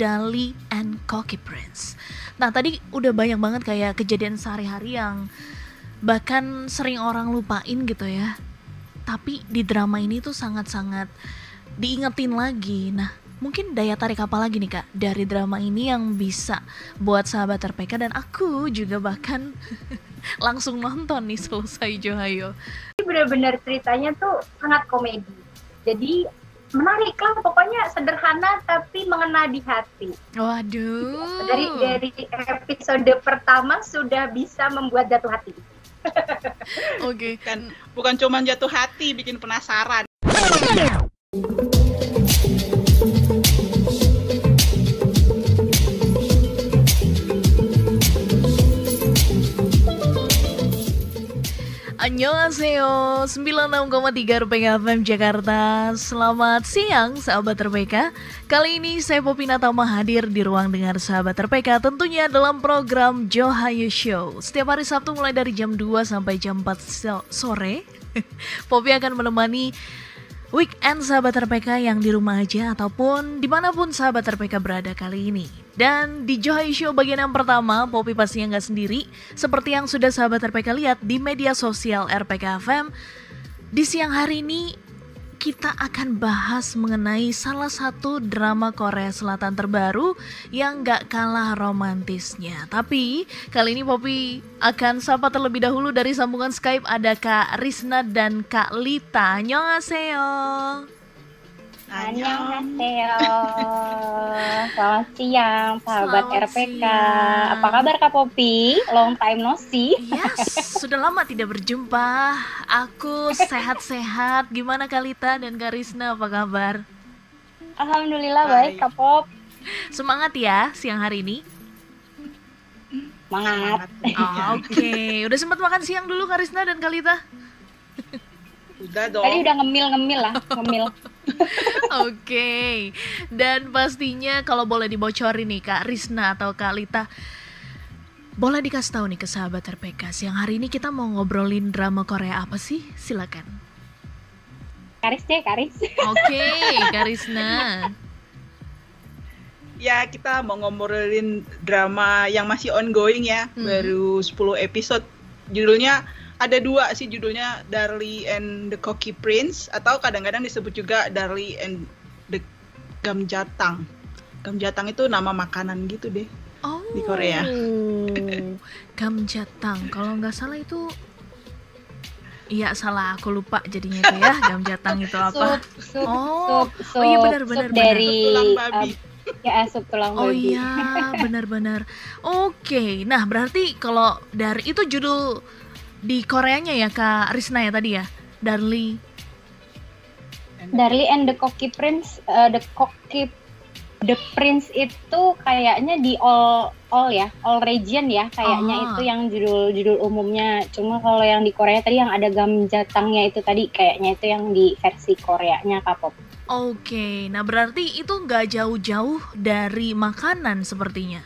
Dali and Cocky Prince. Nah tadi udah banyak banget kayak kejadian sehari-hari yang bahkan sering orang lupain gitu ya. Tapi di drama ini tuh sangat-sangat diingetin lagi. Nah mungkin daya tarik apa lagi nih kak dari drama ini yang bisa buat sahabat RPK dan aku juga bahkan langsung nonton nih selesai Johayo. Ini benar-benar ceritanya tuh sangat komedi. Jadi menarik lah pokoknya sederhana tapi mengena di hati. Waduh. Dari dari episode pertama sudah bisa membuat jatuh hati. Oke. kan bukan cuma jatuh hati bikin penasaran Annyeonghaseyo 96,3 RPK FM Jakarta. Selamat siang sahabat RPK Kali ini saya Popi Natama hadir di ruang dengar sahabat RPK Tentunya dalam program Johayu Show. Setiap hari Sabtu mulai dari jam 2 sampai jam 4 so- sore Popi akan menemani weekend sahabat RPK yang di rumah aja Ataupun di mana pun sahabat RPK berada kali ini dan di Johai Show bagian yang pertama, Poppy pastinya nggak sendiri. Seperti yang sudah sahabat RPK lihat di media sosial RPK FM. Di siang hari ini, kita akan bahas mengenai salah satu drama Korea Selatan terbaru yang nggak kalah romantisnya. Tapi, kali ini Poppy akan sapa terlebih dahulu dari sambungan Skype ada Kak Risna dan Kak Lita. Annyeonghaseyo. Annyeonghaseyo. Selamat siang sahabat Selamat RPK. siang. Apa kabar Kak Popi? Long time no see. Yes, sudah lama tidak berjumpa. Aku sehat-sehat. Gimana Kalita dan Karisna apa kabar? Alhamdulillah baik Baik. Kak Pop. Semangat ya siang hari ini. Semangat. Oh, Oke, udah sempat makan siang dulu Karisna dan Kalita? udah dong Tadi udah ngemil-ngemil lah, ngemil. Oke, dan pastinya kalau boleh dibocorin nih Kak Risna atau Kak Lita, boleh dikasih tahu nih ke sahabat RPK, siang hari ini kita mau ngobrolin drama Korea apa sih? Silakan. Karis deh, Karis. Oke, Kak Risna. ya kita mau ngobrolin drama yang masih ongoing ya Hmm. baru 10 episode judulnya ada dua sih judulnya Darlie and the Cocky Prince atau kadang-kadang disebut juga Darlie and the Gamjatang Gamjatang itu nama makanan gitu deh Oh. Di Korea. Gamjatang. Kalau nggak salah itu Iya salah, aku lupa jadinya itu ya Gamjatang itu apa? Sup, sup, Oh. sup, sup, Oh iya, benar, benar, sup benar. dari tulang babi um, ya sup tulang Oh babi. iya, benar-benar. Oke, nah berarti kalau dari itu judul di Koreanya ya Kak Risna ya tadi ya, Darlie. Darlie and the Cocky Prince, uh, the Cocky The Prince itu kayaknya di all all ya, all region ya, kayaknya Ah. itu yang judul-judul umumnya. Cuma kalau yang di Korea tadi yang ada gamjatangnya itu tadi kayaknya itu yang di versi Koreanya K-pop. Oke, nah berarti itu nggak jauh-jauh dari makanan sepertinya.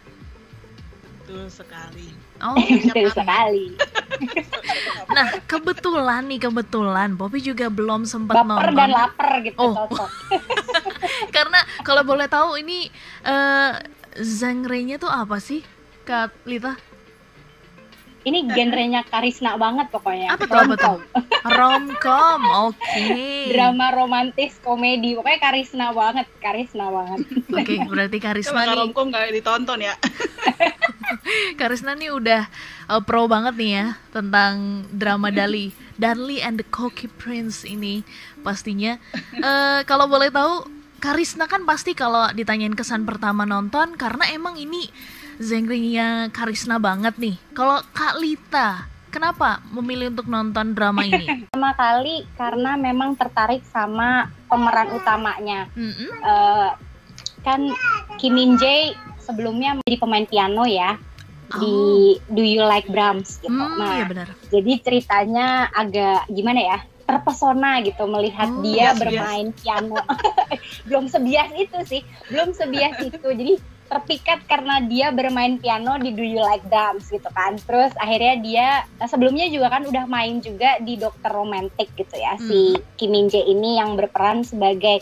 betul sekali Oh, Betul sekali. nah kebetulan nih kebetulan Poppy juga belum sempat Baper nonton. dan lapar gitu Oh. Karena kalau boleh tahu ini genre-nya tuh apa sih, Kak Lita? Ini genrenya Karisna banget pokoknya. Apa tuh, apa tuh? Romcom. Romcom, oke. Drama romantis komedi. Pokoknya Karisna banget, Karisna banget. Oke, berarti Karisma kalau nih, romcom nggak ditonton ya Karisna nih udah uh, pro banget nih ya tentang drama Dali, Darlie and the Cocky Prince ini pastinya. Eh, kalau boleh tahu, Karisna kan pasti kalau ditanyain kesan pertama nonton karena emang ini genre-nya Karisna banget nih. Kalau Kak Lita, kenapa memilih untuk nonton drama ini? Pertama kali karena memang tertarik sama pemeran utamanya. Mm-mm. Eh, kan Kim Min Jae sebelumnya jadi pemain piano ya di Do You Like Brahms gitu. Hmm, nah, iya benar. jadi ceritanya agak gimana ya? terpesona gitu melihat Oh, dia bias-bias. bermain piano. belum sebias itu sih, belum sebias itu. Jadi terpikat karena dia bermain piano di Do You Like Drums gitu kan. Terus akhirnya dia eh, sebelumnya juga kan udah main juga di Dokter Romantic gitu ya si Kim Min Jae ini yang berperan sebagai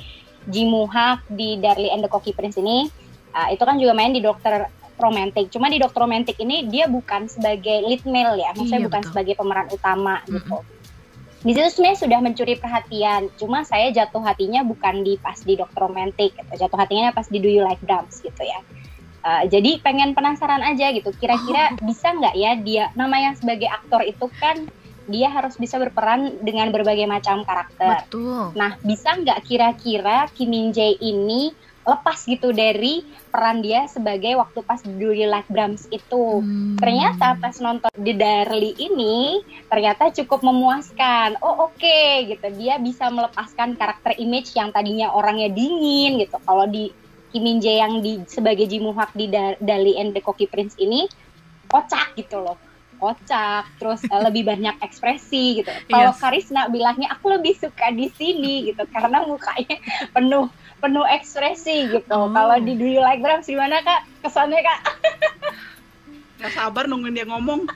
Ji Moo Hak di Darlie and the Cocky Prince ini. Uh, itu kan juga main di Dokter Romantic. Cuma di Dokter Romantic ini dia bukan sebagai lead male ya, maksudnya Iya, bukan betul. sebagai pemeran utama gitu. Di situ sebenarnya sudah mencuri perhatian. Cuma saya jatuh hatinya bukan di pas di Dokter Romantic, gitu. jatuh hatinya pas di Do You Like Drums gitu ya. Uh, jadi pengen penasaran aja gitu. Kira-kira bisa nggak ya dia namanya sebagai aktor itu kan dia harus bisa berperan dengan berbagai macam karakter. Betul. Nah, bisa nggak kira-kira Kim Min Jae ini lepas gitu dari peran dia sebagai waktu pas Do You Like Drums itu? Hmm. Ternyata pas nonton The Darlie ini ternyata cukup memuaskan. Oh oke gitu, dia bisa melepaskan karakter image yang tadinya orangnya dingin gitu. Kalau di Kim Min Jae yang di sebagai Ji Moo Hak di Da- Darlie and the Cocky Prince ini kocak gitu loh kocak terus eh, lebih banyak ekspresi gitu kalau Yes. Karisna bilangnya aku lebih suka di sini gitu karena mukanya penuh penuh ekspresi gitu Oh. kalau di Do You Like Drums gimana kak kesannya kak Gak sabar nungguin dia ngomong.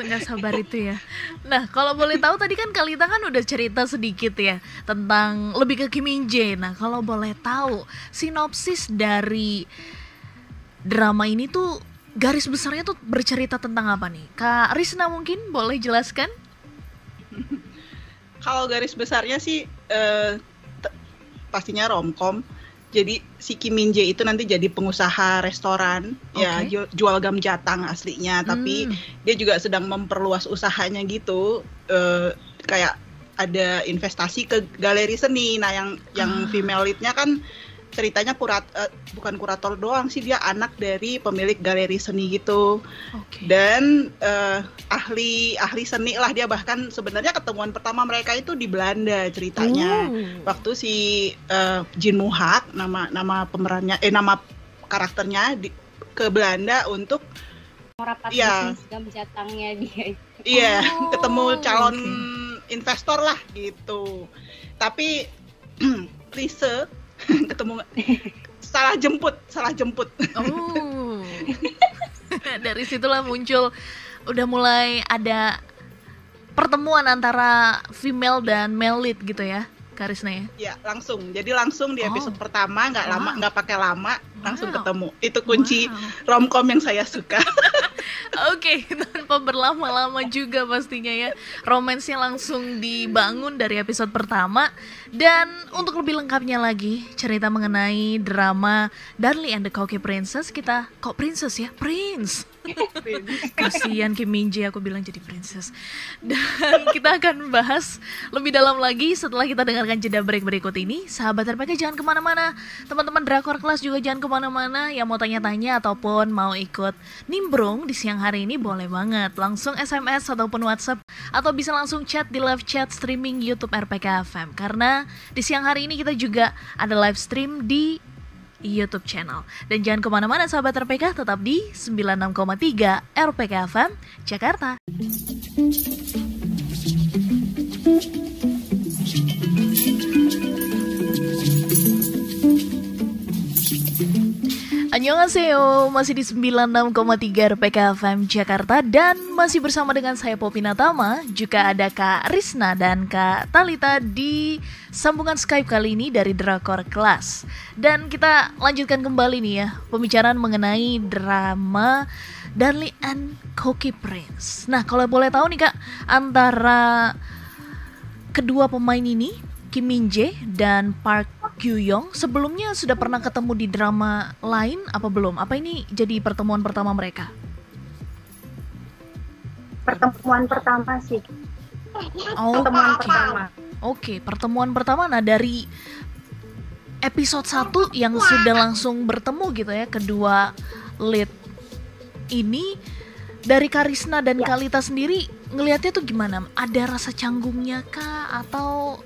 Nggak sabar itu ya. Nah, kalau boleh tahu tadi kan Kalita kan udah cerita sedikit ya tentang lebih ke Kim Min Jae. Nah, kalau boleh tahu sinopsis dari drama ini tuh garis besarnya tuh bercerita tentang apa nih? Kak Risna mungkin boleh jelaskan? Kalau garis besarnya sih eh, te- pastinya romcom. Jadi si Kim Min Jae itu nanti jadi pengusaha restoran, ya Oke. ju- jual gam jatang aslinya, tapi Hmm. dia juga sedang memperluas usahanya gitu. eh, kayak ada investasi ke galeri seni. Nah, yang yang Ah. female lead-nya kan ceritanya kurat eh, bukan kurator doang sih dia anak dari pemilik galeri seni gitu Oke. dan eh, ahli ahli seni lah dia bahkan sebenarnya ketemuan pertama mereka itu di Belanda ceritanya Oh. waktu si eh, Jin Moo Hak nama nama pemerannya eh nama karakternya di, ke Belanda untuk rapat Iya. bisnis jatangnya dia iya Oh, ketemu calon oke. investor lah gitu tapi Lise ketemu salah jemput salah jemput Oh. Dari situlah muncul udah mulai ada pertemuan antara female dan male lead gitu ya, Karisna ya. Ya langsung. Jadi langsung di Oh. episode pertama nggak lama Wow. nggak pakai lama langsung Wow. ketemu. Itu kunci Wow. romcom yang saya suka. Oke, tanpa berlama-lama juga pastinya ya. Romansnya langsung dibangun dari episode pertama. Dan untuk lebih lengkapnya lagi, cerita mengenai drama Darlie and the Cocky Princess, kita kok princess ya? Prince. Kasihan Kim Min Jae aku bilang jadi princess. Dan kita akan bahas lebih dalam lagi setelah kita dengarkan jeda break berikut ini. Sahabat RPK jangan ke mana-mana. Teman-teman Drakor Kelas juga jangan ke mana-mana. Yang mau tanya-tanya ataupun mau ikut nimbrung di siang hari ini boleh banget. Langsung SMS ataupun WhatsApp. Atau bisa langsung chat di live chat streaming Youtube RPK FM. Karena di siang hari ini kita juga ada live stream di YouTube channel. Dan jangan ke mana-mana sahabat RPK, tetap di 96,3 RPK FM, Jakarta. Annyeonghaseyo, masih di 96,3 RPK FM Jakarta dan masih bersama dengan saya Popi Natama, juga ada Kak Risna dan Kak Talita di sambungan Skype kali ini dari Drakor Kelas. Dan kita lanjutkan kembali nih ya, pembicaraan mengenai drama Darlie and Cookie Prince. Nah, kalau boleh tahu nih Kak, antara kedua pemain ini, Kim Min Jae dan Park Gyu Young, sebelumnya sudah pernah ketemu di drama lain apa belum? Apa ini jadi pertemuan pertama mereka? pertemuan pertama sih Oh, pertemuan oke. pertama Oke, pertemuan pertama nah dari episode 1 yang sudah langsung bertemu gitu ya kedua lead ini dari Karisna dan Ya. Kalita sendiri ngelihatnya tuh gimana? Ada rasa canggungnya kah atau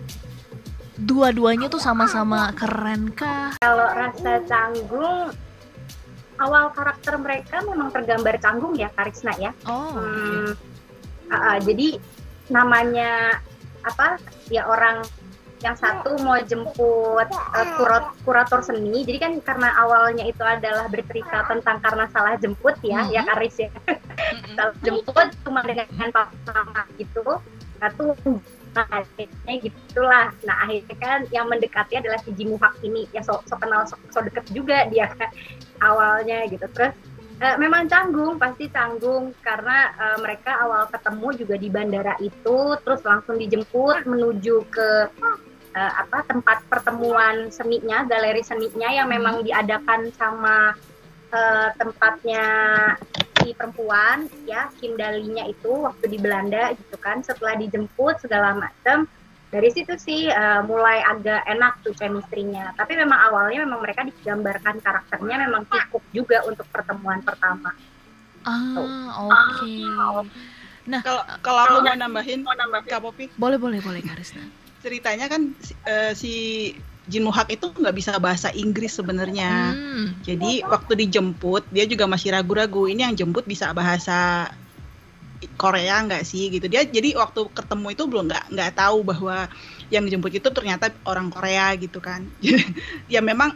dua-duanya tuh sama-sama keren kah? kalau rasa canggung awal karakter mereka memang tergambar canggung ya Karisna ya Oh. Hmm, ah, ah, jadi namanya apa ya orang yang satu mau jemput uh, kurat, kurator seni. Jadi kan karena awalnya itu adalah bercerita tentang karena salah jemput ya, Mhm. ya Karis ya. salah jemput cuma dengan papa gitu. Satu akhirnya gitulah. Nah akhirnya kan yang mendekati adalah si Jimuhak ini ya so, so kenal so, so deket juga dia kan awalnya gitu. Terus eh, memang canggung pasti canggung karena eh, mereka awal ketemu juga di bandara itu terus langsung dijemput menuju ke eh, apa tempat pertemuan seninya galeri seninya yang memang diadakan sama eh, tempatnya si perempuan ya Kim Dalinya itu waktu di Belanda gitu kan. Setelah dijemput segala macam dari situ sih eh, mulai agak enak tuh chemistry-nya. Tapi memang awalnya memang mereka digambarkan karakternya memang kikuk juga untuk pertemuan pertama. Ah, oke. Kalau kalau aku mau nambahin, Kak Popi, Boleh, boleh, boleh, Karisna. ceritanya kan si, eh, si Jin Woo-hak itu nggak bisa bahasa Inggris sebenarnya. Hmm. Jadi waktu dijemput dia juga masih ragu-ragu. Ini yang jemput bisa bahasa Korea nggak sih gitu. Dia jadi waktu ketemu itu belum nggak nggak tahu bahwa yang dijemput itu ternyata orang Korea gitu kan. ya memang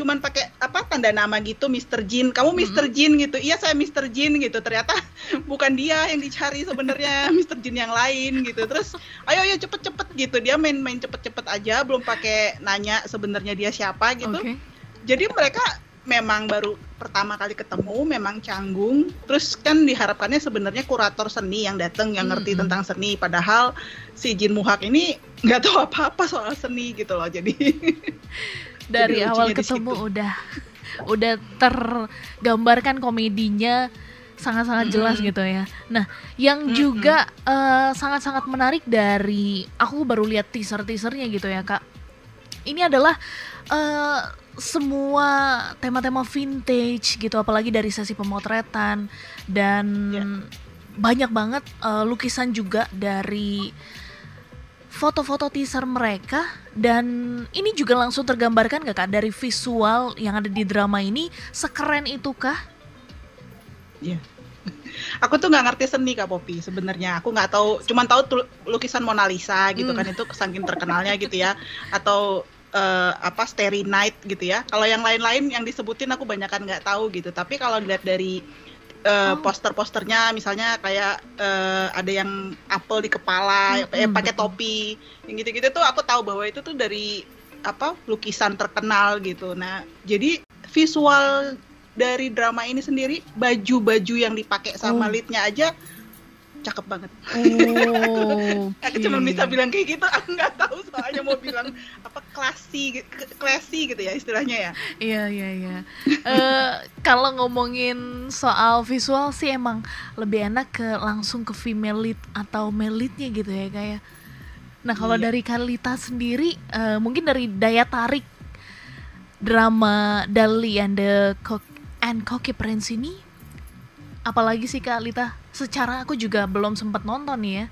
cuman pakai apa tanda nama gitu Mr. Jin. Kamu Mr. Jin gitu. Iya saya Mr. Jin gitu. Ternyata bukan dia yang dicari sebenarnya Mr. Jin yang lain gitu. Terus ayo ayo cepet-cepet gitu. Dia main-main cepet-cepet aja belum pakai nanya sebenarnya dia siapa gitu Oke. jadi mereka memang baru pertama kali ketemu memang canggung terus kan diharapkannya sebenarnya kurator seni yang datang yang ngerti Mm-mm. tentang seni padahal si Jin Muhak ini nggak tahu apa-apa soal seni gitu loh jadi Dari Jadi awal ketemu udah udah tergambarkan komedinya sangat-sangat jelas gitu ya. Nah, yang Mm-mm. juga eh, sangat-sangat menarik dari aku baru lihat teaser-teasernya gitu ya, Kak. Ini adalah eh, semua tema-tema vintage gitu, apalagi dari sesi pemotretan dan Ya. banyak banget eh, lukisan juga dari foto-foto teaser mereka dan ini juga langsung tergambarkan gak kak dari visual yang ada di drama ini? Sekeren itu kah? aku tuh nggak ngerti seni kak Popi sebenarnya. Aku nggak tahu cuman tahu lukisan Mona Lisa gitu Hmm. kan itu saking terkenalnya gitu ya. Atau eh, apa Starry Night gitu ya. Kalau yang lain-lain yang disebutin aku banyakan nggak tahu gitu. Tapi kalau dilihat dari eh, Oh. poster-posternya misalnya kayak eh, ada yang apel di kepala Hmm, eh, hmm, pakai topi yang gitu-gitu tuh aku tahu bahwa itu tuh dari apa lukisan terkenal gitu nah jadi visual dari drama ini sendiri baju-baju yang dipakai sama Oh. leadnya aja cakep banget. Oh, Aku cuma bisa bilang kayak gitu, aku nggak tahu soalnya mau bilang apa classy, classy gitu ya istilahnya ya. Iya iya iya. Eh, kalau ngomongin soal visual sih emang lebih enak ke langsung ke female lead atau male leadnya gitu ya kayak. Nah kalau Iya. dari Kalita sendiri eh, mungkin dari daya tarik drama Dali and the Cock and Cocky Prince ini apalagi sih Kak Lita? Secara aku juga belum sempat nonton nih ya.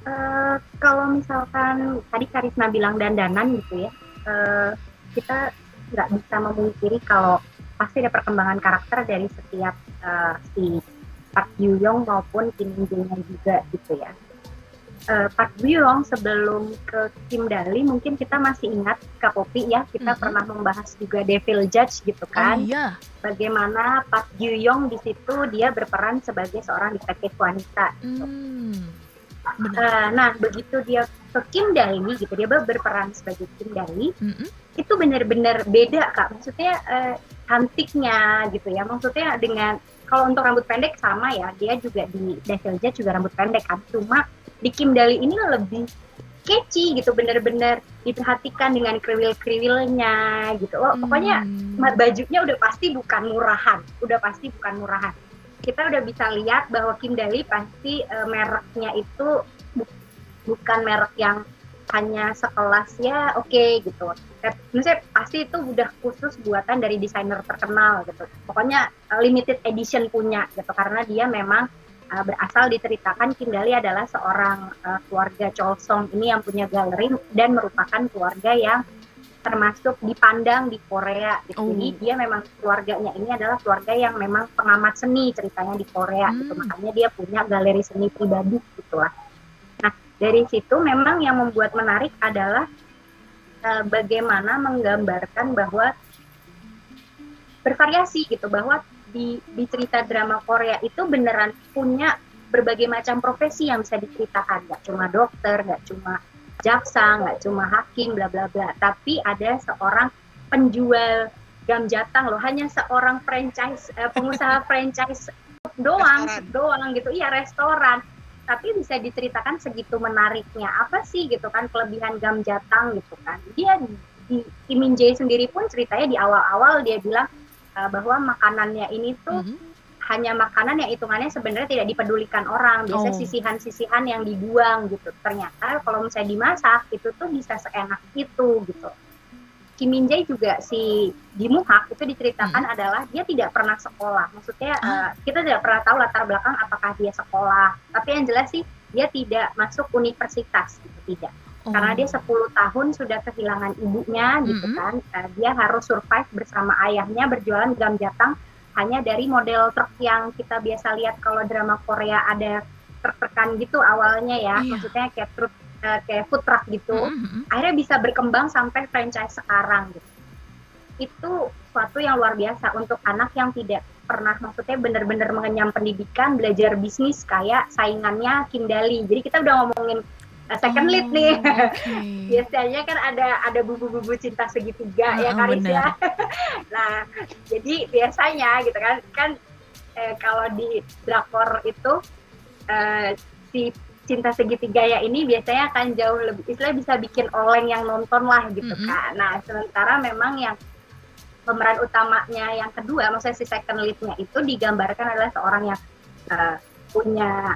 Eh, kalau misalkan tadi Karisma bilang dandanan gitu ya, eh, kita nggak bisa memungkiri kalau pasti ada perkembangan karakter dari setiap eh, si Park Yoo Young maupun Kim Min juga gitu ya. Eh, Park Yoo Young sebelum ke Kim Dali mungkin kita masih ingat Kak Popi ya, kita Mhm. pernah membahas juga Devil Judge gitu Oh kan iya. bagaimana Park Yoo Young di situ dia berperan sebagai seorang detektif wanita. Hmm. Benar. Eh, nah, begitu dia ke Kim Dali gitu, dia ber- berperan sebagai Kim Dali, Mm-mm. itu benar-benar beda kak. Maksudnya eh, cantiknya gitu ya. Maksudnya dengan kalau untuk rambut pendek sama ya, dia juga di Devil Judge juga rambut pendek kan. Cuma di Kim Dali ini lebih catchy gitu, benar-benar diperhatikan dengan kriwil-kriwilnya gitu. Oh, pokoknya Hmm. Bajunya udah pasti bukan murahan, udah pasti bukan murahan. Kita udah bisa lihat bahwa Kim Dali pasti eh, mereknya itu bu- bukan merek yang hanya sekelas ya oke gitu. Eh, Maksudnya pasti itu udah khusus buatan dari desainer terkenal gitu. Pokoknya eh, limited edition punya gitu karena dia memang eh, berasal diceritakan Kim Dali adalah seorang eh, keluarga Cholsong ini yang punya galeri dan merupakan keluarga yang termasuk dipandang di Korea gitu. Oh. Jadi dia memang keluarganya ini adalah keluarga yang memang pengamat seni ceritanya di Korea gitu. Hmm. Makanya dia punya galeri seni pribadi gitu lah. Nah, dari situ memang yang membuat menarik adalah uh, bagaimana menggambarkan bahwa bervariasi gitu bahwa di, di cerita drama Korea itu beneran punya berbagai macam profesi yang bisa diceritakan. Nggak cuma dokter nggak cuma jaksa nggak cuma hakim bla bla bla. Tapi ada seorang penjual gam jatang loh. Hanya seorang franchise eh, pengusaha franchise doang Restoran. doang gitu. Iya restoran. Tapi bisa diceritakan segitu menariknya apa sih gitu kan kelebihan gam jatang gitu kan. Dia di Kim Min Jae sendiri pun ceritanya di awal-awal dia bilang uh, bahwa makanannya ini tuh Mhm. hanya makanan yang hitungannya sebenarnya tidak dipedulikan orang. Biasanya Oh. sisihan-sisihan yang dibuang gitu. Ternyata kalau misalnya dimasak itu tuh bisa seenak itu gitu. Kim Min Jae juga si Ji Moo Hak itu diceritakan adalah dia tidak pernah sekolah. Maksudnya Hmm. Eh, kita tidak pernah tahu latar belakang apakah dia sekolah. Tapi yang jelas sih dia tidak masuk universitas gitu tidak Oh. karena dia 10 tahun sudah kehilangan ibunya gitu Mhm. kan Eh, dia harus survive bersama ayahnya berjualan gam jatang hanya dari model truk yang kita biasa lihat kalau drama Korea ada truk-trukan gitu awalnya ya Iya. maksudnya kayak truk eh, kayak food truck gitu mhm. akhirnya bisa berkembang sampai franchise sekarang gitu itu suatu yang luar biasa untuk anak yang tidak pernah maksudnya benar-benar mengenyam pendidikan belajar bisnis kayak saingannya Kim Dali jadi kita udah ngomongin uh, second lead nih Oh, oke. biasanya kan ada ada bumbu-bumbu cinta segitiga ya Ah, Karis ya. nah, jadi biasanya gitu kan kan eh, kalau di drakor itu eh, si cinta segitiga ya ini biasanya akan jauh lebih istilah bisa bikin oleng yang nonton lah gitu Mhm. kan. Nah, sementara memang yang pemeran utamanya yang kedua, maksudnya si second lead-nya itu digambarkan adalah seorang yang eh, punya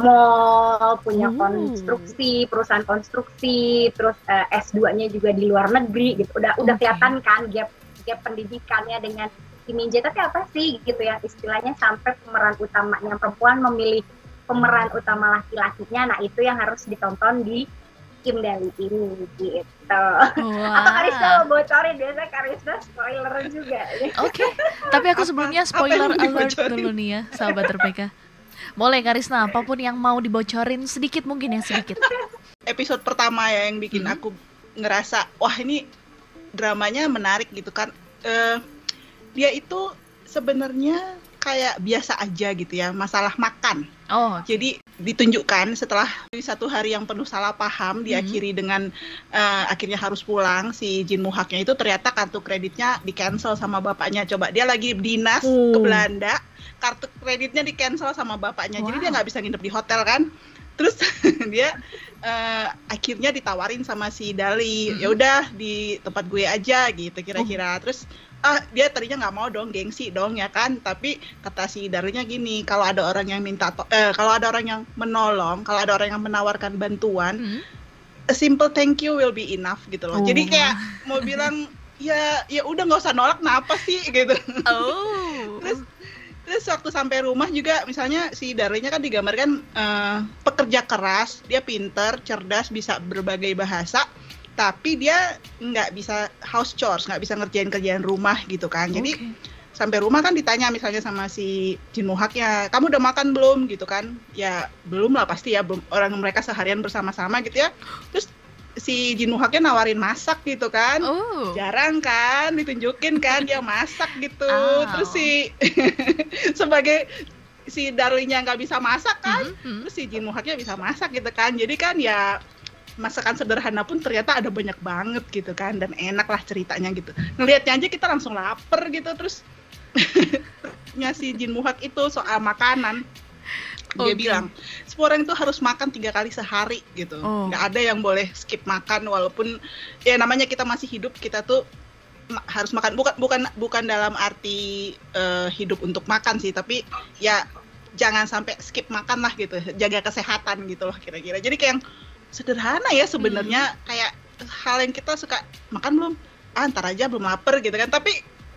mall, punya Oh. konstruksi, perusahaan konstruksi, terus eh, S2-nya juga di luar negeri gitu. Udah udah Oke. kelihatan kan gap gap pendidikannya dengan Kim Min Jae. tapi apa sih gitu ya istilahnya sampai pemeran utamanya perempuan memilih pemeran utama laki-lakinya. Nah, itu yang harus ditonton di Kim Dali ini gitu. Karisna Wah. mau bocorin biasanya Karisna spoiler juga. Oke, tapi aku sebelumnya spoiler alert dulu nih ya, sahabat RPK. Boleh Karisna, apa pun yang mau dibocorin sedikit mungkin ya sedikit. episode pertama ya yang bikin Mhm. aku ngerasa wah ini dramanya menarik gitu kan Eh, dia itu sebenarnya kayak biasa aja gitu ya masalah makan Oh, jadi ditunjukkan setelah satu hari yang penuh salah paham diakhiri dengan eh, akhirnya harus pulang si Jin Muhaknya itu ternyata kartu kreditnya di cancel sama bapaknya coba dia lagi dinas ke Oh. Belanda kartu kreditnya di cancel sama bapaknya jadi Wow. dia nggak bisa nginep di hotel kan terus dia eh, akhirnya ditawarin sama si Dali Mhm. ya udah di tempat gue aja gitu kira-kira terus ah dia tadinya nggak mau dong gengsi dong ya kan tapi kata si Dalinya gini kalau ada orang yang minta to- eh, kalau ada orang yang menolong kalau ada orang yang menawarkan bantuan Hmm. a simple thank you will be enough gitu loh Oh. jadi kayak mau bilang ya ya udah nggak usah nolak kenapa sih gitu Oh. Terus Terus waktu sampai rumah juga misalnya si Darlinya kan digambarkan eh, pekerja keras, dia pinter, cerdas, bisa berbagai bahasa, tapi dia nggak bisa house chores, nggak bisa ngerjain kerjaan rumah gitu kan. Jadi sampai rumah kan ditanya misalnya sama si Jin Muhaknya, kamu udah makan belum gitu kan? Ya belum lah pasti ya, belum orang mereka seharian bersama-sama gitu ya. Terus si Jin Muhaknya nawarin masak gitu kan Oh. jarang kan ditunjukin kan dia masak gitu Aw. terus si sebagai si Darlinya nggak bisa masak kan Mhm, mhm. terus si Jin Muhaknya bisa masak gitu kan jadi kan ya masakan sederhana pun ternyata ada banyak banget gitu kan dan enak lah ceritanya gitu. Ngelihatnya aja kita langsung lapar gitu terus nya si Jin Muhak itu soal makanan. Dia Oke. bilang semua orang itu harus makan tiga kali sehari gitu. Oh. nggak ada yang boleh skip makan walaupun ya namanya kita masih hidup kita tuh ma- harus makan. Bukan bukan bukan dalam arti eh, hidup untuk makan sih tapi ya jangan sampai skip makan lah gitu. Jaga kesehatan gitu loh kira-kira. Jadi kayak yang sederhana ya sebenarnya. Kayak hal yang kita suka makan belum? Ah ntar aja belum lapar gitu kan. Tapi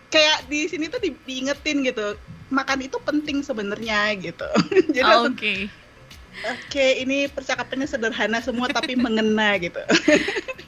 kayak di sini tuh di- diingetin gitu. Makan itu penting sebenarnya gitu. Jadi Oh, Oke. Oke, ini percakapannya sederhana semua tapi mengena gitu.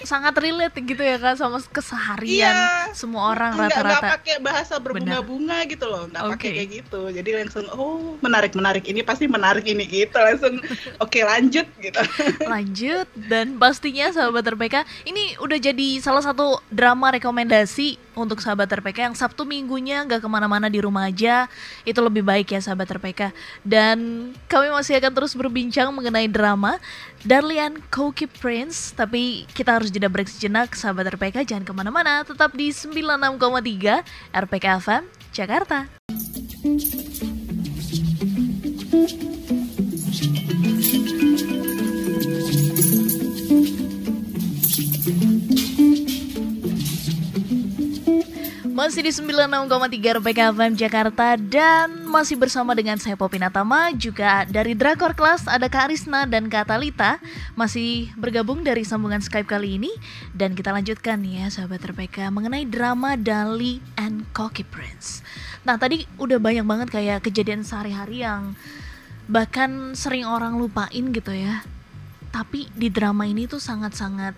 sangat relate gitu ya kak sama keseharian Iya. semua orang rata-rata. pakai bahasa berbunga-bunga gitu loh nggak pakai Oke. kayak gitu jadi langsung oh menarik menarik ini pasti menarik ini gitu langsung oke lanjut gitu Lanjut dan pastinya sahabat RPK ini udah jadi salah satu drama rekomendasi untuk sahabat RPK yang Sabtu minggunya nggak ke mana-mana di rumah aja itu lebih baik ya sahabat RPK dan kami masih akan terus berbincang mengenai drama Darlian Cookie Prince tapi kita harus jeda break sejenak sahabat RPK jangan ke mana-mana tetap di 96,3 RPK FM Jakarta. Masih di 96,3 RPK FM Jakarta dan masih bersama dengan saya Popi Natama juga dari Drakor Class ada Kak Arisna dan Kak Talita masih bergabung dari sambungan Skype kali ini dan kita lanjutkan ya sahabat RPK mengenai drama Dali and Cocky Prince. Nah tadi udah banyak banget kayak kejadian sehari-hari yang bahkan sering orang lupain gitu ya. Tapi di drama ini tuh sangat-sangat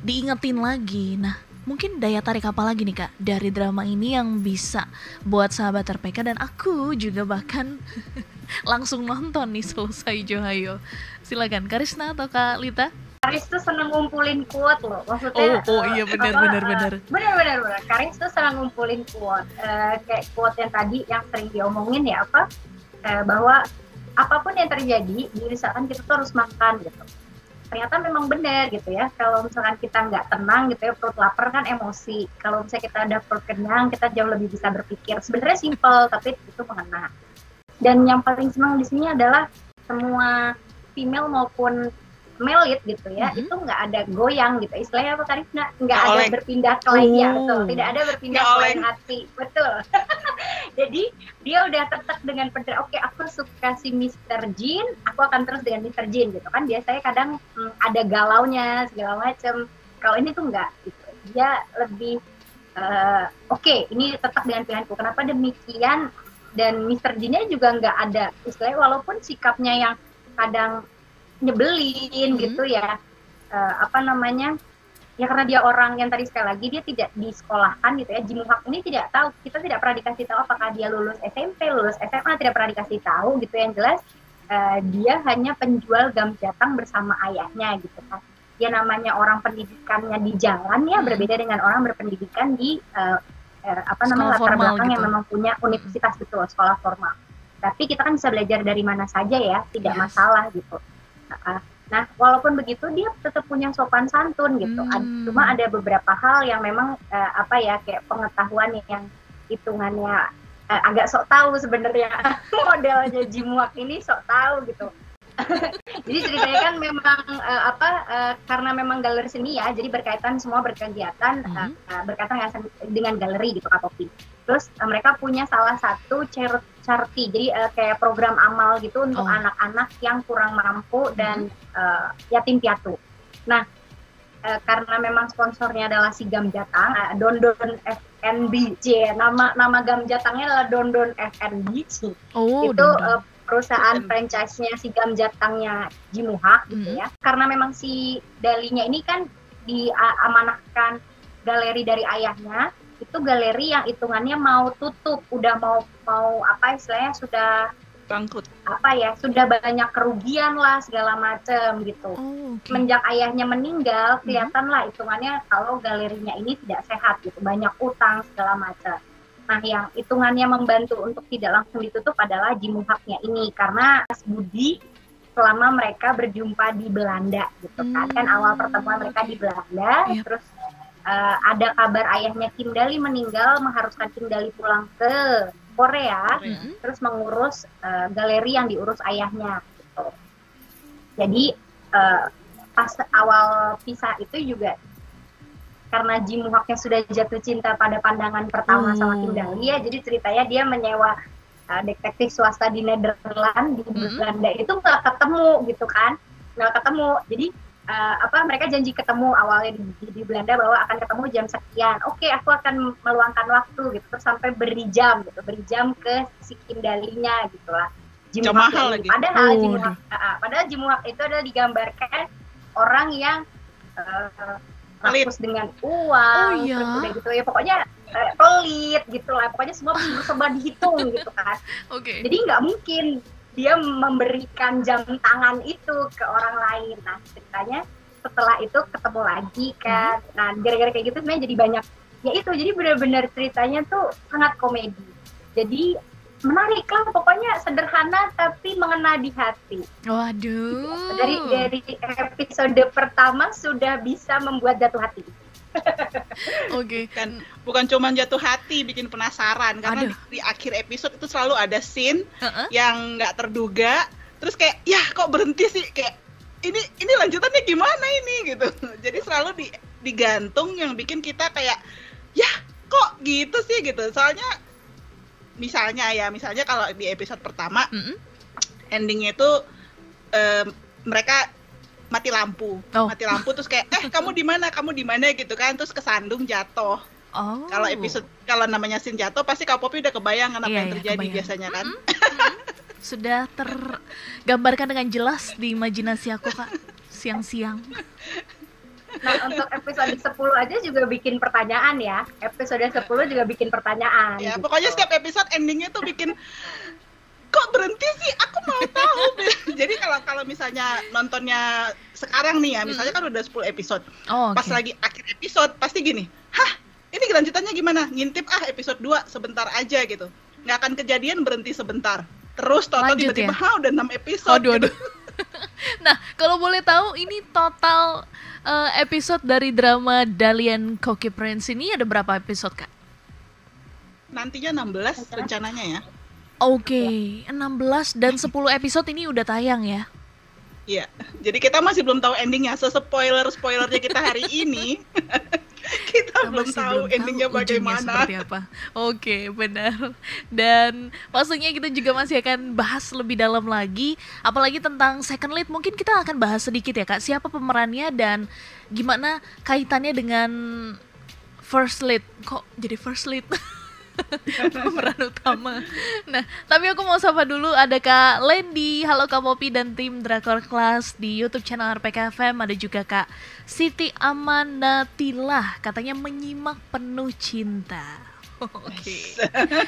diingetin lagi. Nah, mungkin daya tarik apa lagi nih kak dari drama ini yang bisa buat sahabat RPK dan aku juga bahkan langsung nonton nih selesai Johayo. Silakan Karisna atau Kak Lita? Karis tuh seneng ngumpulin quote loh maksudnya Oh, oh iya, eh, benar, apa, benar, eh, benar. benar benar benar Karis tuh seneng ngumpulin quote Eh, kayak quote yang tadi yang sering diomongin ya apa eh, bahwa apa pun yang terjadi misalkan kita tuh harus makan gitu ternyata memang benar gitu ya. Kalau misalkan kita nggak tenang gitu ya perut lapar kan emosi. Kalau misalnya kita ada perut kenyang kita jauh lebih bisa berpikir. Sebenarnya simple tapi itu mengena. Dan yang paling senang di sini adalah semua female maupun melit gitu ya Mhm. itu nggak ada goyang gitu. Istilahnya apa tadi? Nggak ada oleng. berpindah ke lain ya Oh. betul tidak ada berpindah ke lain hati. Betul jadi dia udah tetap dengan pedra oke aku suka si Mr. Jin aku akan terus dengan Mr. Jin gitu kan biasanya kadang hmm, ada galaunya segala macem kalau ini tuh enggak gitu dia lebih eh, oke ini tetap dengan pilihanku kenapa demikian dan Mr. Jinnya juga nggak ada istilahnya walaupun sikapnya yang kadang nyebelin Mhm. gitu ya eh, apa namanya ya karena dia orang yang tadi sekali lagi dia tidak disekolahkan gitu ya. Jimu Hak ini tidak tahu kita tidak pernah dikasih tahu apakah dia lulus SMP lulus SMA tidak pernah dikasih tahu gitu. Yang jelas eh, dia hanya penjual gam jatang bersama ayahnya gitu kan. Dia namanya orang pendidikannya di jalan ya Hmm. berbeda dengan orang berpendidikan di eh, eh, apa namanya latar belakang yang gitu. memang punya universitas betul sekolah formal. Tapi kita kan bisa belajar dari mana saja ya tidak Yes. masalah gitu. Nah, Nah, walaupun begitu dia tetap punya sopan santun gitu. Hmm. Cuma ada beberapa hal yang memang eh, apa ya kayak pengetahuan yang hitungannya eh, agak sok tahu sebenarnya modelnya Jimuak ini sok tahu gitu. jadi ceritanya kan memang eh, apa eh, karena memang galeri seni ya, jadi berkaitan semua berkegiatan Mhm. eh, berkaitan dengan, galeri gitu Kak Popi. Terus eh, mereka punya salah satu char- charity, jadi eh, kayak program amal gitu untuk Oh. anak-anak yang kurang mampu dan eh, yatim piatu. Nah, eh, karena memang sponsornya adalah si Gam Jatang, eh, Dondon FNB, C, nama nama Gam Jatangnya adalah Dondon FNB, C. Oh, itu eh, perusahaan Hmm. franchise-nya si Gam Jatangnya Jimuhak gitu Mhm. ya. Karena memang si Dalinya ini kan diamanahkan galeri dari ayahnya, itu galeri yang hitungannya mau tutup, udah mau mau apa istilahnya sudah bangkrut apa ya, sudah banyak kerugian lah segala macem gitu. Oh, oke. Semenjak ayahnya meninggal, Mhm. kelihatan lah hitungannya kalau galerinya ini tidak sehat gitu, banyak utang segala macam. Nah, yang hitungannya membantu untuk tidak langsung ditutup adalah Jimuhaknya ini karena Mas Budi selama mereka berjumpa di Belanda gitu kan, kan Hmm, awal pertemuan mereka di Belanda, Yap. terus eh, ada kabar ayahnya Kim Dali meninggal mengharuskan Kim Dali pulang ke Korea Mhm. terus mengurus eh, galeri yang diurus ayahnya gitu. Jadi eh, pas awal pisah itu juga karena Jimuhaknya sudah jatuh cinta pada pandangan pertama sama Oh. Kim Dali ya, jadi ceritanya dia menyewa eh, detektif swasta di Nederland di Mhm. Belanda itu nggak ketemu gitu kan, nggak ketemu. Jadi eh, apa mereka janji ketemu awalnya di, di, di Belanda bahwa akan ketemu jam sekian. Oke, aku akan meluangkan waktu gitu terus sampai beri jam gitu, beri jam ke si Kim Dalinya gitu lah. Jam Jimuhak mahal lagi. Padahal Oh, Jimuhak, ah, ah, padahal Jimuhak itu adalah digambarkan orang yang eh, Pelit. rakus dengan uang, Oh, iya. terus udah gitu ya pokoknya eh, pelit gitu lah, pokoknya semua serba dihitung gitu kan. Oke. Jadi nggak mungkin dia memberikan jam tangan itu ke orang lain. Nah ceritanya setelah itu ketemu lagi kan. Nah gara-gara kayak gitu sebenarnya jadi banyak. Ya itu jadi benar-benar ceritanya tuh sangat komedi. Jadi menarik lah pokoknya sederhana tapi mengena di hati. Waduh. Dari dari episode pertama sudah bisa membuat jatuh hati. Oke. kan bukan cuma jatuh hati bikin penasaran karena Aduh. di, di akhir episode itu selalu ada scene Heeh. yang nggak terduga terus kayak ya kok berhenti sih kayak ini ini lanjutannya gimana ini gitu jadi selalu di digantung yang bikin kita kayak ya kok gitu sih gitu soalnya misalnya ya misalnya kalau di episode pertama Mm-mm. endingnya itu em, mereka mati lampu Oh. mati lampu terus kayak eh kamu di mana kamu di mana gitu kan terus kesandung jatuh Oh. kalau episode kalau namanya scene jatuh pasti Kak Popi udah kebayang apa Iya, yang iya, terjadi kebayang. biasanya kan sudah tergambarkan dengan jelas di imajinasi aku kak siang-siang. Nah untuk episode 10 aja juga bikin pertanyaan ya. Episode 10 juga bikin pertanyaan. ya gitu. pokoknya setiap episode endingnya tuh bikin kok berhenti sih aku mau tahu jadi kalau kalau misalnya nontonnya sekarang nih ya misalnya kan udah 10 episode Oh, oke. pas lagi akhir episode pasti gini hah ini kelanjutannya gimana ngintip ah episode 2 sebentar aja gitu nggak akan kejadian berhenti sebentar terus toto Lanjut tiba-tiba ya? ha udah 6 episode Aduh, gitu. aduh. nah, kalau boleh tahu ini total eh, episode dari drama Dalian Cookie Prince ini ada berapa episode, Kak? nantinya 16 rencananya ya Oke, 16 dan 10 episode ini udah tayang ya. Iya, jadi kita masih belum tahu endingnya. Sespoiler spoilernya kita hari ini, kita belum masih tahu endingnya ujungnya bagaimana. seperti apa. Oke, benar. Dan pastinya kita juga masih akan bahas lebih dalam lagi, apalagi tentang second lead. Mungkin kita akan bahas sedikit ya kak, siapa pemerannya dan gimana kaitannya dengan first lead. Kok jadi first lead? pemeran utama. Nah, tapi aku mau sapa dulu ada Kak Lendi, halo Kak Popi dan tim Drakor Class di YouTube channel RPK FM, ada juga Kak Siti Amanatilah, katanya menyimak penuh cinta. Oke.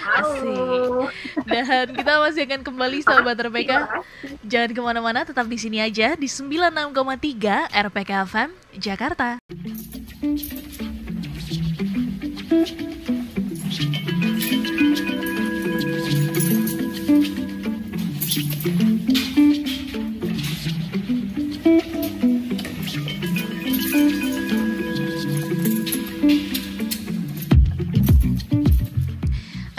Halo. Dan kita masih akan kembali sahabat RPK. Jangan ke mana-mana, tetap di sini aja di 96,3 RPK FM Jakarta.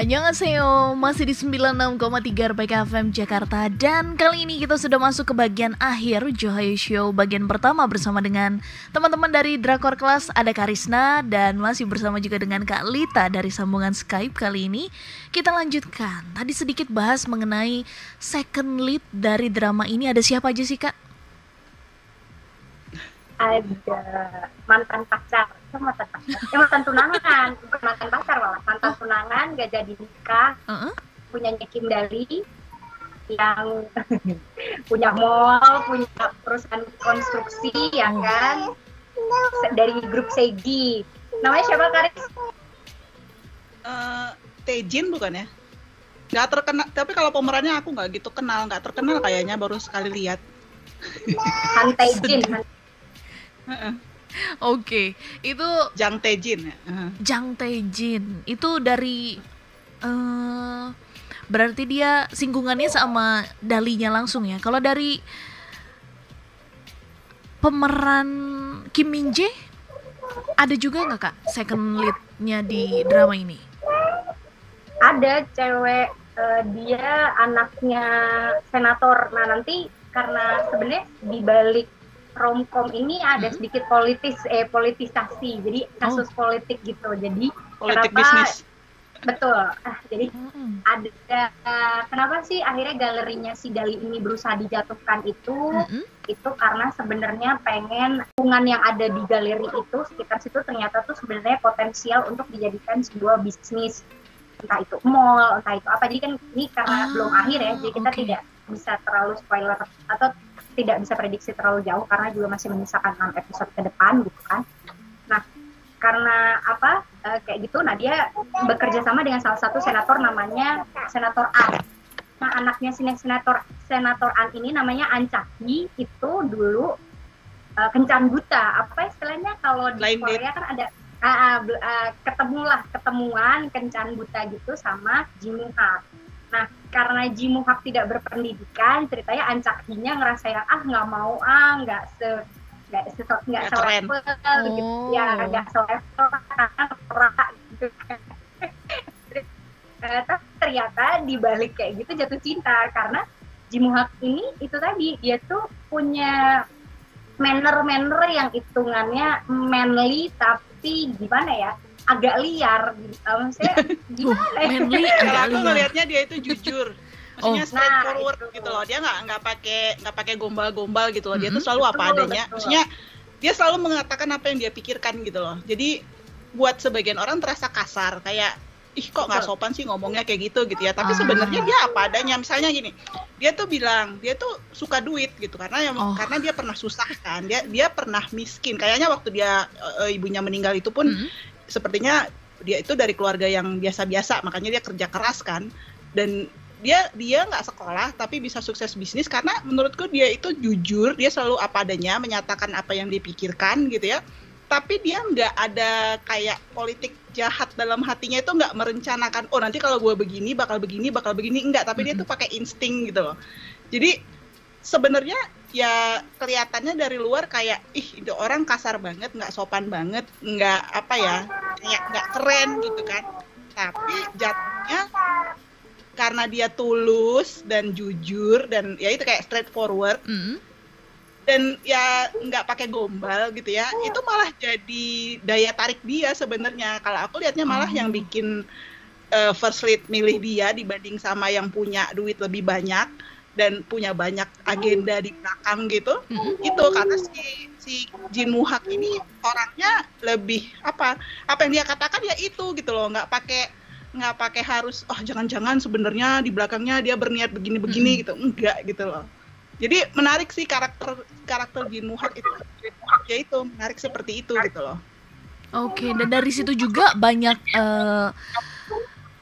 Annyeonghaseyo, masih di 96,3 RPK FM Jakarta. Dan kali ini kita sudah masuk ke bagian akhir Johayu Show bagian pertama bersama dengan teman-teman dari Drakor Class Ada Karisna dan masih bersama juga dengan Kak Lita dari sambungan Skype kali ini. Kita lanjutkan, tadi sedikit bahas mengenai second lead dari drama ini. Ada siapa aja sih Kak? Ada mantan pacar. Itu mantan pacar. Ya, mantan tunangan. Bukan mantan pacar malah. Mantan tunangan gak jadi nikah. Uh-uh. Punyanya Kim Dali. Yang punya mall, punya perusahaan konstruksi, ya Oh. kan? Dari grup Segi. Namanya siapa Karis? Eh, Tejin bukan ya? Nggak terkenal, tapi kalau pemerannya aku nggak gitu kenal, nggak terkenal kayaknya baru sekali lihat. Han Tae-jin. Oke, itu Jang Tejin ya. Heeh. Jang Tae-jin itu dari eh berarti dia singgungannya sama Dalinya langsung ya. Kalau dari pemeran Kim Min Jae ada juga nggak kak second leadnya di drama ini? ada cewek eh, dia anaknya senator nah nanti karena sebenarnya di balik romcom ini ada Hmm. sedikit politis eh politisasi jadi kasus politik gitu jadi Politik kenapa bisnis. betul ah, jadi Mm-mm. ada kenapa sih akhirnya galerinya si Dali ini berusaha dijatuhkan itu Mm-mm. itu karena sebenarnya pengen lingkungan yang ada di galeri itu sekitar situ ternyata tuh sebenarnya potensial untuk dijadikan sebuah bisnis entah itu mall entah itu apa jadi kan ini karena Ah, belum akhir ya jadi kita oke. tidak bisa terlalu spoiler atau tidak bisa prediksi terlalu jauh karena juga masih menyisakan 6 episode ke depan gitu kan. Nah karena apa eh, kayak gitu nah dia bekerja sama dengan salah satu senator namanya senator An. Nah anaknya senator senator An ini namanya An Chaki itu dulu eh, kencan buta. Apa istilahnya? Kalau di Blind Korea kan ada bel- ah, ketemulah ketemuan kencan buta gitu sama Ji Moo Hak nah karena Ji Moo Hak tidak berpendidikan ceritanya An Chaki-nya ngerasa yang ah nggak mau ah nggak se nggak se nggak Nggak keren. selevel gitu Oh. ya nggak selevel karena norak gitu kan ternyata ternyata di balik kayak gitu jatuh cinta karena Jimuhak ini itu tadi dia tuh punya manner-manner yang hitungannya manly tapi gimana ya agak liar gitu. Maksudnya gimana ya? Manly Kalau agak aku ngelihatnya dia itu jujur. Maksudnya Oh. straightforward Nah, itu. gitu loh. Dia nggak nggak pakai nggak pakai gombal-gombal gitu loh. Dia tuh Mhm. selalu apa Betul, adanya. betul. Maksudnya dia selalu mengatakan apa yang dia pikirkan gitu loh. Jadi buat sebagian orang terasa kasar kayak ih kok nggak sopan sih ngomongnya kayak gitu gitu ya. Tapi Ah. sebenarnya dia apa adanya. Misalnya gini, dia tuh bilang dia tuh suka duit gitu karena yang Oh. karena dia pernah susah kan. Dia dia pernah miskin. Kayaknya waktu dia eh, ibunya meninggal itu pun Mm. Sepertinya dia itu dari keluarga yang biasa-biasa makanya dia kerja keras kan. Dan dia dia nggak sekolah tapi bisa sukses bisnis karena menurutku dia itu jujur dia selalu apa adanya menyatakan apa yang dipikirkan gitu ya. Tapi dia nggak ada kayak politik jahat dalam hatinya itu nggak merencanakan oh nanti kalau gue begini bakal begini bakal begini. Enggak tapi dia Mhm. tuh pakai insting gitu loh. Jadi sebenarnya ya kelihatannya dari luar kayak ih itu orang kasar banget nggak sopan banget nggak apa ya kayak nggak keren gitu kan tapi jatuhnya karena dia tulus dan jujur dan ya itu kayak straightforward Mm. dan ya nggak pakai gombal gitu ya itu malah jadi daya tarik dia sebenarnya kalau aku lihatnya malah Oh. yang bikin eh, first lead milih dia dibanding sama yang punya duit lebih banyak dan punya banyak agenda di belakang gitu Mm. itu karena si si Jin Woo Hak ini orangnya lebih apa apa yang dia katakan ya itu gitu loh nggak pakai nggak pakai harus oh jangan-jangan sebenarnya di belakangnya dia berniat begini-begini gitu. Enggak gitu loh. Jadi menarik sih karakter karakter Jin Woo Hak itu. Ya itu menarik seperti itu gitu loh. Oke, dan dari situ juga banyak eh,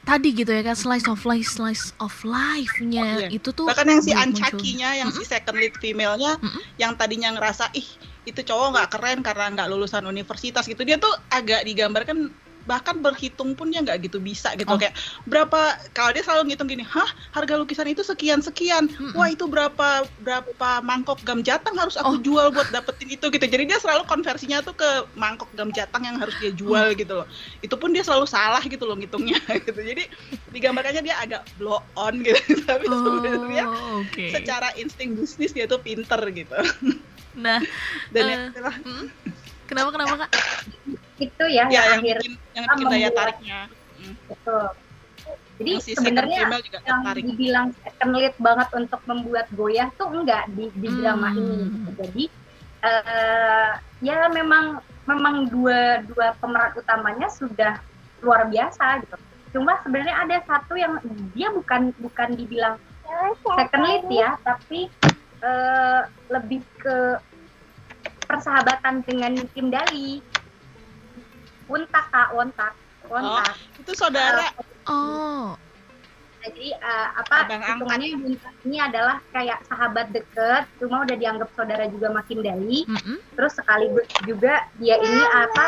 tadi gitu ya kan slice of life, slice of life-nya Iya. itu tuh bahkan yang si. Ancakinya yang si second lead female-nya Mm-mm. yang tadinya ngerasa ih itu cowok nggak keren karena nggak lulusan universitas gitu dia tuh agak digambarkan bahkan berhitung pun dia nggak gitu bisa gitu Oh. kayak berapa kalau dia selalu ngitung gini hah harga lukisan itu sekian sekian Mm-mm. wah itu berapa berapa mangkok gam jatang harus Oh. aku jual buat dapetin itu gitu jadi dia selalu konversinya tuh ke mangkok gam jatang yang harus dia Oh. jual gitu loh itu pun dia selalu salah gitu loh ngitungnya gitu jadi digambarkannya dia agak blow on gitu tapi sebenarnya Oh, oke. secara insting bisnis dia tuh pinter gitu Nah, dan Eh, ya kenapa kenapa kak? itu ya, ya yang yang akhir bikin yang bikin daya tariknya Mm. betul jadi Yang si second sebenarnya female juga yang tertarik dibilang second lead banget untuk membuat goyah tuh enggak di, di drama Hmm. ini gitu. jadi eh, ya memang memang dua dua pemeran utamanya sudah luar biasa gitu cuma sebenarnya ada satu yang dia bukan bukan dibilang second lead ya tapi eh, lebih ke persahabatan dengan Kim Dali. Wontak kak Wontak Wontak itu saudara. Oh, jadi eh, apa Abang hitungannya ini adalah kayak sahabat deket cuma udah dianggap saudara juga makin Dali. Mm-mm. terus sekaligus juga dia ini apa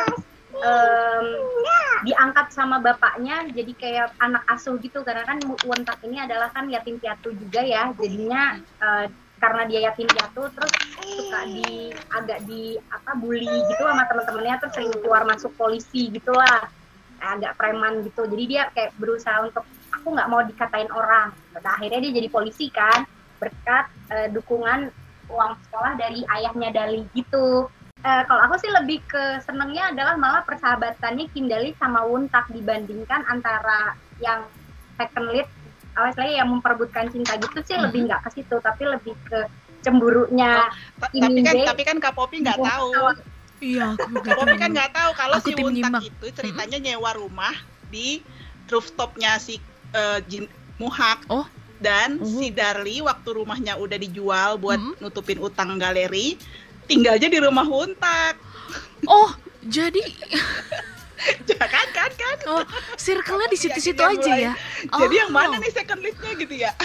em, diangkat sama bapaknya jadi kayak anak asuh gitu. Karena kan Wontak ini adalah kan yatim piatu juga ya. Jadinya eh, karena dia yatim piatu terus suka di agak di apa bully gitu sama teman-temannya terus sering keluar masuk polisi gitulah. Agak preman gitu. Jadi dia kayak berusaha untuk aku nggak mau dikatain orang. Nah, akhirnya dia jadi polisi kan berkat eh, dukungan uang sekolah dari ayahnya Dali gitu. Eh, kalau aku sih lebih ke senengnya adalah malah persahabatannya Kim Dali sama Wuntak dibandingkan antara yang second lead awalnya yang memperebutkan cinta gitu sih lebih nggak ke situ tapi lebih ke cemburunya Ini tapi kan tapi kan Kak Popi nggak tahu Iya, Kak Popi kan nggak tahu kalau Aku si Wuntak nyimak. itu ceritanya nyewa rumah di rooftopnya si eh, Jin Muhak Oh. dan Mhm. si Darli waktu rumahnya udah dijual buat Mhm. nutupin utang galeri tinggalnya di rumah Wuntak Oh, Jadi Ya kan kan kan. oh, circle-nya di situ-situ aja mulai. ya. Jadi yang Oh. mana nih second lead-nya gitu ya?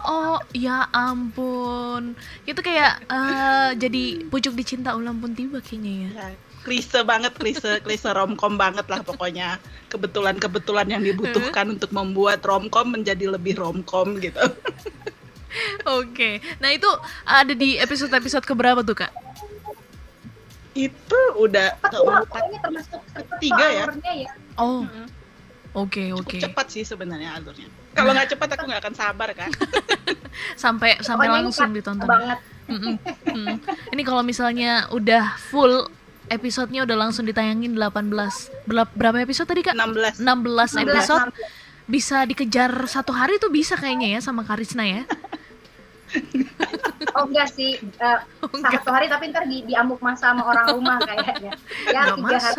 Oh, ya ampun. Itu kayak eh, jadi pucuk dicinta ulang pun tiba kayaknya ya. Ya, klise banget, klise, klise romcom banget lah pokoknya. Kebetulan-kebetulan yang dibutuhkan untuk membuat romcom menjadi lebih romcom gitu. Oke. Nah, itu ada di episode-episode keberapa tuh, Kak? Itu udah pokoknya termasuk cepet Tiga kok ya? ya. Oh, Mm-mm. oke, cukup oke. cepat sih sebenarnya alurnya. Kalau nggak cepat aku nggak akan sabar kan. Sampai sampai Pokoknya langsung ditonton. banget. Mm-mm, mm. Ini kalau misalnya udah full episodenya udah langsung ditayangin 18 Berapa, berapa episode tadi kak? 16 16 16 episode sampai- bisa dikejar satu hari tuh bisa kayaknya ya sama Karisna ya Oh enggak sih, eh, enggak. satu hari tapi ntar di, diamuk masa sama orang rumah kayaknya. Ya tiga hari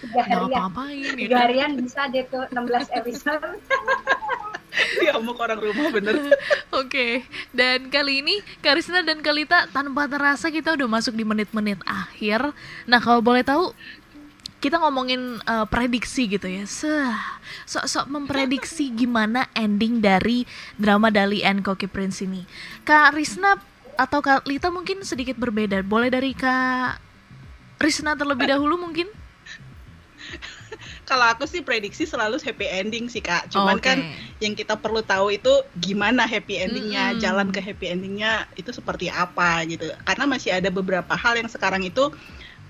tiga harian. Tiga harian bisa deh tuh 16 episode. diamuk orang rumah bener. Oke, dan kali ini Karisna dan Kalita tanpa terasa kita udah masuk di menit-menit akhir. Nah, kalau boleh tahu kita ngomongin eh, prediksi gitu ya. Sok-sok memprediksi gimana ending dari drama Dali and Koki Prince ini. Kak Risna atau Kak Lita mungkin sedikit berbeda. Boleh dari Kak Risna terlebih dahulu mungkin? Kalau aku sih prediksi selalu happy ending sih kak. Cuman Oke. kan yang kita perlu tahu itu gimana happy endingnya, Mm-mm. jalan ke happy endingnya itu seperti apa gitu. Karena masih ada beberapa hal yang sekarang itu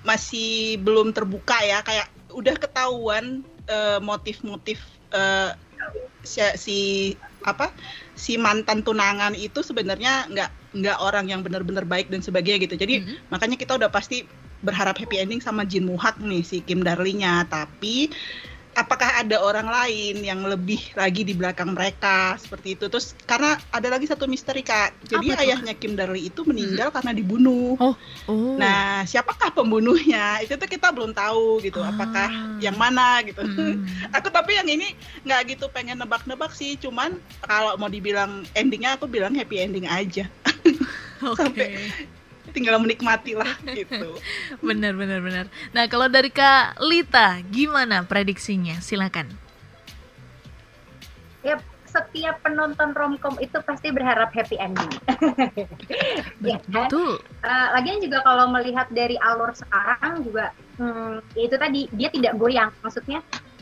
masih belum terbuka ya. Kayak udah ketahuan eh, motif-motif eh, si, si apa si mantan tunangan itu sebenarnya nggak nggak orang yang benar-benar baik dan sebagainya gitu. Jadi Mhm. makanya kita udah pasti berharap happy ending sama Jin Muhak nih si Kim Darlinya tapi apakah ada orang lain yang lebih lagi di belakang mereka? Seperti itu. Terus karena ada lagi satu misteri kak. Jadi Apa ayahnya Kim Darli itu meninggal karena dibunuh. Oh. nah siapakah pembunuhnya? Itu tuh kita belum tahu gitu. Apakah Ah. yang mana gitu. Hmm. aku tapi yang ini nggak gitu pengen nebak-nebak sih. Cuman kalau mau dibilang endingnya aku bilang happy ending aja Oke. sampai- tinggal menikmati lah gitu Benar, benar, benar. Nah, kalau dari Kak Lita, gimana prediksinya? Silakan. Ya setiap penonton romcom itu pasti berharap happy ending. ya kan? Betul. Eh, lagian juga kalau melihat dari alur sekarang juga hmm, ya itu tadi dia tidak goyang maksudnya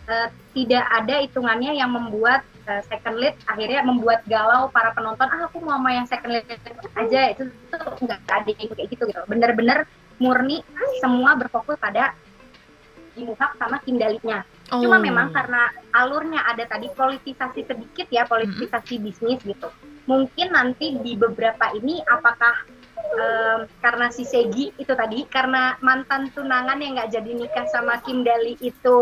eh, tidak ada hitungannya yang membuat eh, second lead akhirnya membuat galau para penonton ah aku mau sama yang second lead aja. Itu tuh nggak ada yang kayak gitu gitu. Bener-bener murni semua berfokus pada Jimuhak sama Kim Dalinya Oh. cuma memang karena alurnya ada tadi politisasi sedikit ya politisasi bisnis gitu. Mungkin nanti di beberapa ini apakah em, karena si Segi itu tadi karena mantan tunangan yang nggak jadi nikah sama Kim Dali itu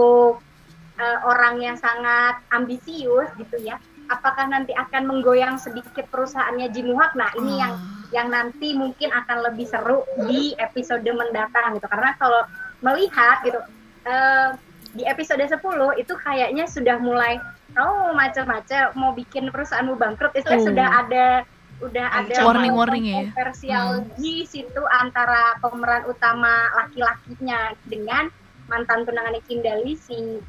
eh, orang yang sangat ambisius gitu ya apakah nanti akan menggoyang sedikit perusahaannya Jimuhak nah ini yang yang nanti mungkin akan lebih seru di episode mendatang gitu karena kalau melihat gitu eh, di episode 10 itu kayaknya sudah mulai oh macam-macam mau bikin perusahaanmu bangkrut itu Oh. sudah ada udah ada Ancaman. Warning-warning ya? kontroversial di situ antara pemeran utama laki-lakinya dengan mantan tunangannya Kim Dali si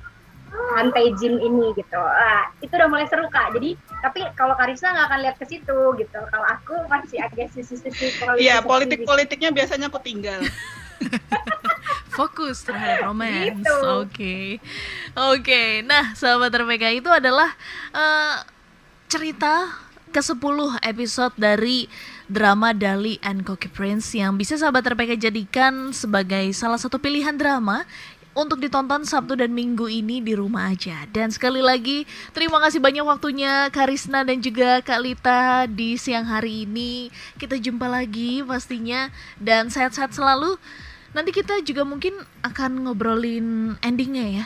Tae Jin ini gitu. Ah, itu udah mulai seru kak. Jadi tapi kalau Karisa nggak akan lihat ke situ gitu. Kalau aku masih agak sisi-sisi politik. Iya, politik-politiknya biasanya aku tinggal. Fokus terhadap romance. Gitu. Oke. Oke. Nah, sahabat RPK itu adalah eh, cerita ke-10 episode dari drama Dali and Koki Prince yang bisa sahabat RPK jadikan sebagai salah satu pilihan drama untuk ditonton Sabtu dan Minggu ini di rumah aja. Dan sekali lagi terima kasih banyak waktunya Karisna dan juga Kak Lita di siang hari ini. Kita jumpa lagi pastinya dan sehat-sehat selalu. Nanti kita juga mungkin akan ngobrolin endingnya ya.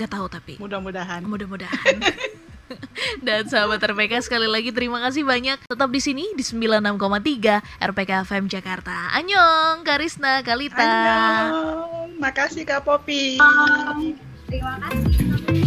Gak tahu tapi Mudah-mudahan. mudah-mudahan. Dan sahabat RPK sekali lagi terima kasih banyak tetap di sini di 96,3 RPK FM Jakarta. Anyong, Karisna, Kalita. Annyeong. Makasih Kak Popi. Terima kasih.